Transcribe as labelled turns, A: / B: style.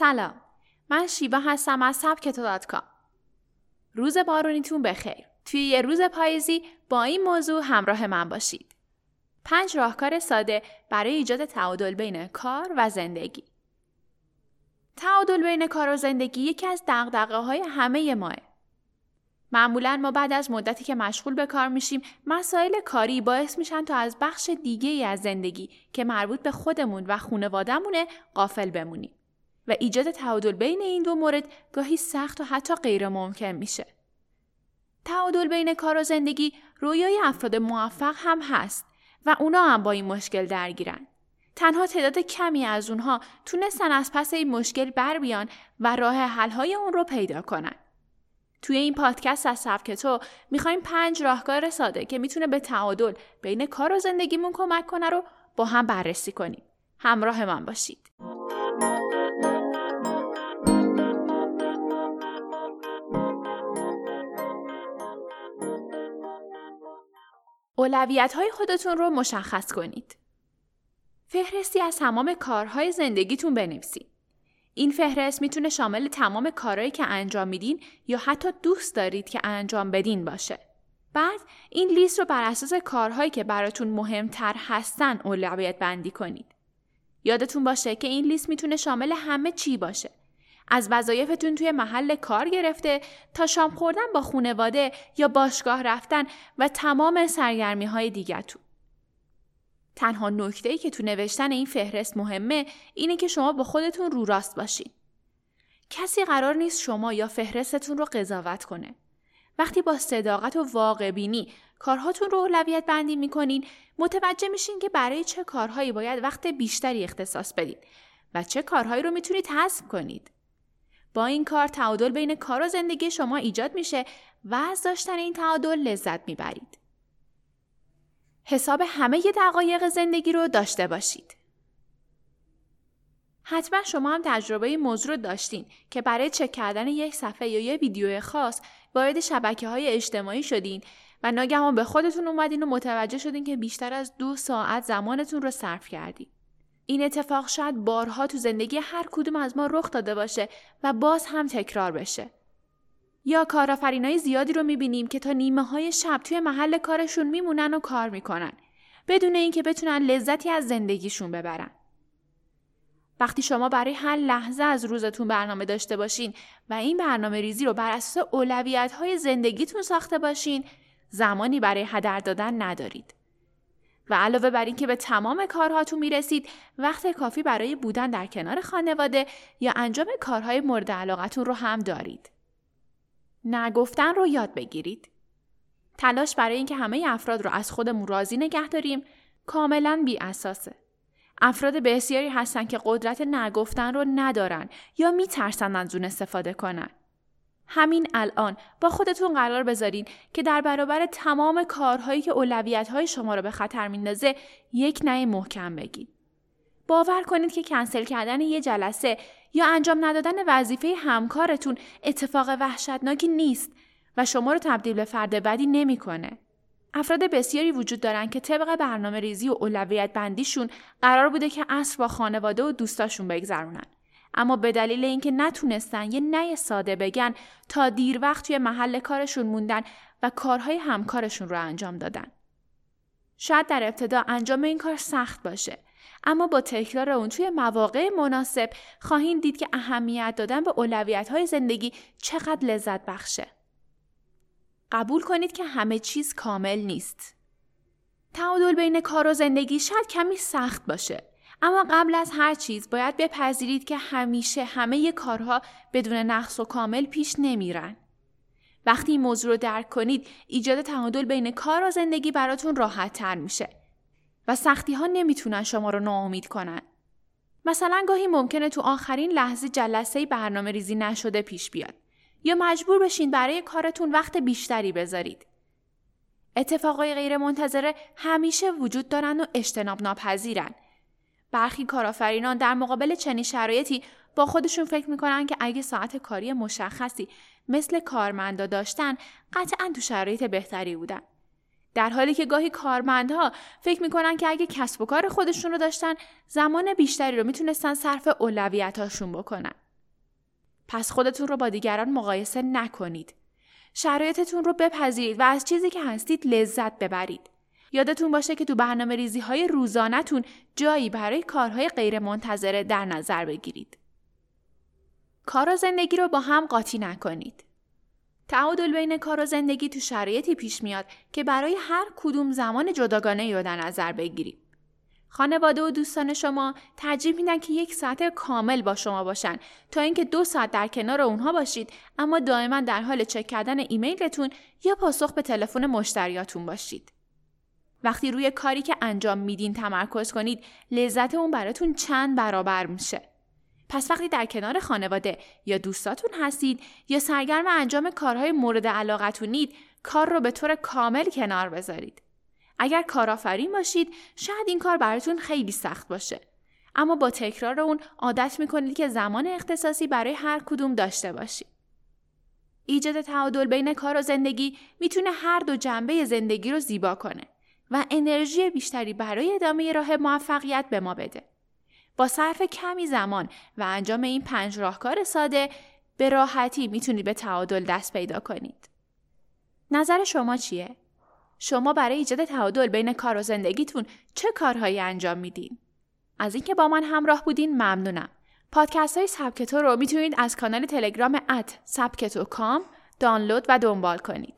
A: سلام. من شیبا هستم از سبکتو روز بارونیتون بخیر. توی یه روز پاییزی با این موضوع همراه من باشید. پنج راهکار ساده برای ایجاد تعادل بین کار و زندگی. تعادل بین کار و زندگی یکی از دقدقه های همه ماه. معمولا ما بعد از مدتی که مشغول به کار میشیم مسائل کاری باعث میشن تا از بخش دیگه ای از زندگی که مربوط به خودمون و خونوادمونه قافل بمونیم. و ایجاد تعادل بین این دو مورد گاهی سخت و حتی غیر ممکن میشه. تعادل بین کار و زندگی رویای افراد موفق هم هست و اونا هم با این مشکل درگیرن. تنها تعداد کمی از اونها تونستن از پس این مشکل بر بیان و راه حلهای اون رو پیدا کنن. توی این پادکست از سبک تو می‌خوایم پنج راهکار ساده که می‌تونه به تعادل بین کار و زندگیمون کمک کنه رو با هم بررسی کنیم. همراه من باشید. اولویت های خودتون رو مشخص کنید. فهرستی از تمام کارهای زندگیتون بنویسید. این فهرست می‌تونه شامل تمام کارهایی که انجام میدین یا حتی دوست دارید که انجام بدین باشه. بعد این لیست رو بر اساس کارهایی که براتون مهمتر هستن اولویت بندی کنید. یادتون باشه که این لیست می‌تونه شامل همه چی باشه. از وظایفتون توی محل کار گرفته تا شام خوردن با خونواده یا باشگاه رفتن و تمام سرگرمی های دیگتون. تنها نکته ای که تو نوشتن این فهرست مهمه اینه که شما با خودتون رو راست باشین. کسی قرار نیست شما یا فهرستتون رو قضاوت کنه. وقتی با صداقت و واقع بینی کارهاتون رو اولویت بندی می‌کنین متوجه میشین که برای چه کارهایی باید وقت بیشتری اختصاص بدید و چه کارهایی رو می‌تونید حذف کنید. با این کار تعادل بین کار و زندگی شما ایجاد میشه و از داشتن این تعادل لذت می‌برید. حساب همه دقایق زندگی رو داشته باشید. حتما شما هم تجربه این موضوع رو داشتین که برای چک کردن یک صفحه یا یک ویدیو خاص وارد شبکه های اجتماعی شدین و ناگهان به خودتون اومدین و متوجه شدین که بیشتر از دو ساعت زمانتون رو صرف کردین. این اتفاق شاید بارها تو زندگی هر کدوم از ما رخ داده باشه و باز هم تکرار بشه. یا کارآفرینای زیادی رو می‌بینیم که تا نیمه های شب توی محل کارشون میمونن و کار می‌کنن بدون اینکه بتونن لذتی از زندگیشون ببرن. وقتی شما برای هر لحظه از روزتون برنامه داشته باشین و این برنامه ریزی رو بر اساس اولویت های زندگیتون ساخته باشین زمانی برای هدر دادن ندارید. و علاوه بر اینکه به تمام کارهاتون می‌رسید وقت کافی برای بودن در کنار خانواده یا انجام کارهای مورد علاقتون رو هم دارید. نگفتن رو یاد بگیرید. تلاش برای اینکه همه افراد رو از خودمون راضی نگه داریم کاملا بی اساسه. افراد بسیاری هستن که قدرت نگفتن رو ندارن یا میترسن از اون استفاده کنن. همین الان با خودتون قرار بذارین که در برابر تمام کارهایی که اولویت های شما رو به خطر میندازه یک نه محکم بگید. باور کنید که کنسل کردن یه جلسه یا انجام ندادن وظیفه همکارتون اتفاق وحشتناکی نیست و شما رو تبدیل به فرد بدی نمی‌کنه. افراد بسیاری وجود دارن که طبق برنامه ریزی و اولویت بندیشون قرار بوده که عصر با خانواده و دوستاشون بگذرونن. اما به دلیل اینکه نتونستن یه نه ساده بگن تا دیر وقت توی محل کارشون موندن و کارهای همکارشون رو انجام دادن. شاید در ابتدا انجام این کار سخت باشه اما با تکرار اون توی مواقع مناسب خواهید دید که اهمیت دادن به اولویت های زندگی چقدر لذت بخشه. قبول کنید که همه چیز کامل نیست. تعادل بین کار و زندگی شاید کمی سخت باشه اما قبل از هر چیز باید بپذیرید که همیشه همه کارها بدون نقص و کامل پیش نمیرن. وقتی این موضوع رو درک کنید ایجاد تعادل بین کار و زندگی براتون راحت تر میشه و سختی ها نمی‌تونن شما رو ناامید کنن. مثلا گاهی ممکنه تو آخرین لحظه جلسه برنامه ریزی نشده پیش بیاد یا مجبور بشین برای کارتون وقت بیشتری بذارید. اتفاقای غیر منتظره همیشه وجود دارن و اجتناب ناپذیرن برخی کارآفرینان در مقابل چنین شرایطی با خودشون فکر می‌کنن که اگه ساعت کاری مشخصی مثل کارمندا داشتن قطعا تو شرایط بهتری بودن. در حالی که گاهی کارمندها فکر می‌کنن که اگه کسب و کار خودشون رو داشتن زمان بیشتری رو می‌تونستن صرف اولویتاشون بکنن. پس خودتون رو با دیگران مقایسه نکنید. شرایطتون رو بپذیرید و از چیزی که هستید لذت ببرید. یادتون باشه که تو برنامه ریزی های روزانتون جایی برای کارهای غیر منتظره در نظر بگیرید. کار و زندگی رو با هم قاطی نکنید. تعادل بین کار و زندگی تو شرایطی پیش میاد که برای هر کدوم زمان جداگانه رو در نظر بگیریم. خانواده و دوستان شما ترجیح میدن که یک ساعت کامل با شما باشن تا اینکه دو ساعت در کنار اونها باشید اما دائما در حال چک کردن ایمیلتون یا پاسخ به تلفن مشتریاتون باشید. وقتی روی کاری که انجام میدین تمرکز کنید لذت اون براتون چند برابر میشه. پس وقتی در کنار خانواده یا دوستاتون هستید یا سرگرم انجام کارهای مورد علاقتونید کار رو به طور کامل کنار بذارید. اگر کارآفرین باشید شاید این کار براتون خیلی سخت باشه. اما با تکرار اون عادت می‌کنید که زمان اختصاصی برای هر کدوم داشته باشید. ایجاد تعادل بین کار و زندگی می‌تونه هر دو جنبه زندگی رو زیبا کنه و انرژی بیشتری برای ادامه راه موفقیت به ما بده. با صرف کمی زمان و انجام این پنج راهکار ساده به راحتی می‌تونید به تعادل دست پیدا کنید. نظر شما چیه؟ شما برای ایجاد تعادل بین کار و زندگیتون چه کارهایی انجام میدین؟ از اینکه با من همراه بودین ممنونم. پادکست های سبکتو رو می‌تونید از کانال تلگرام ات سبکتو کام دانلود و دنبال کنید.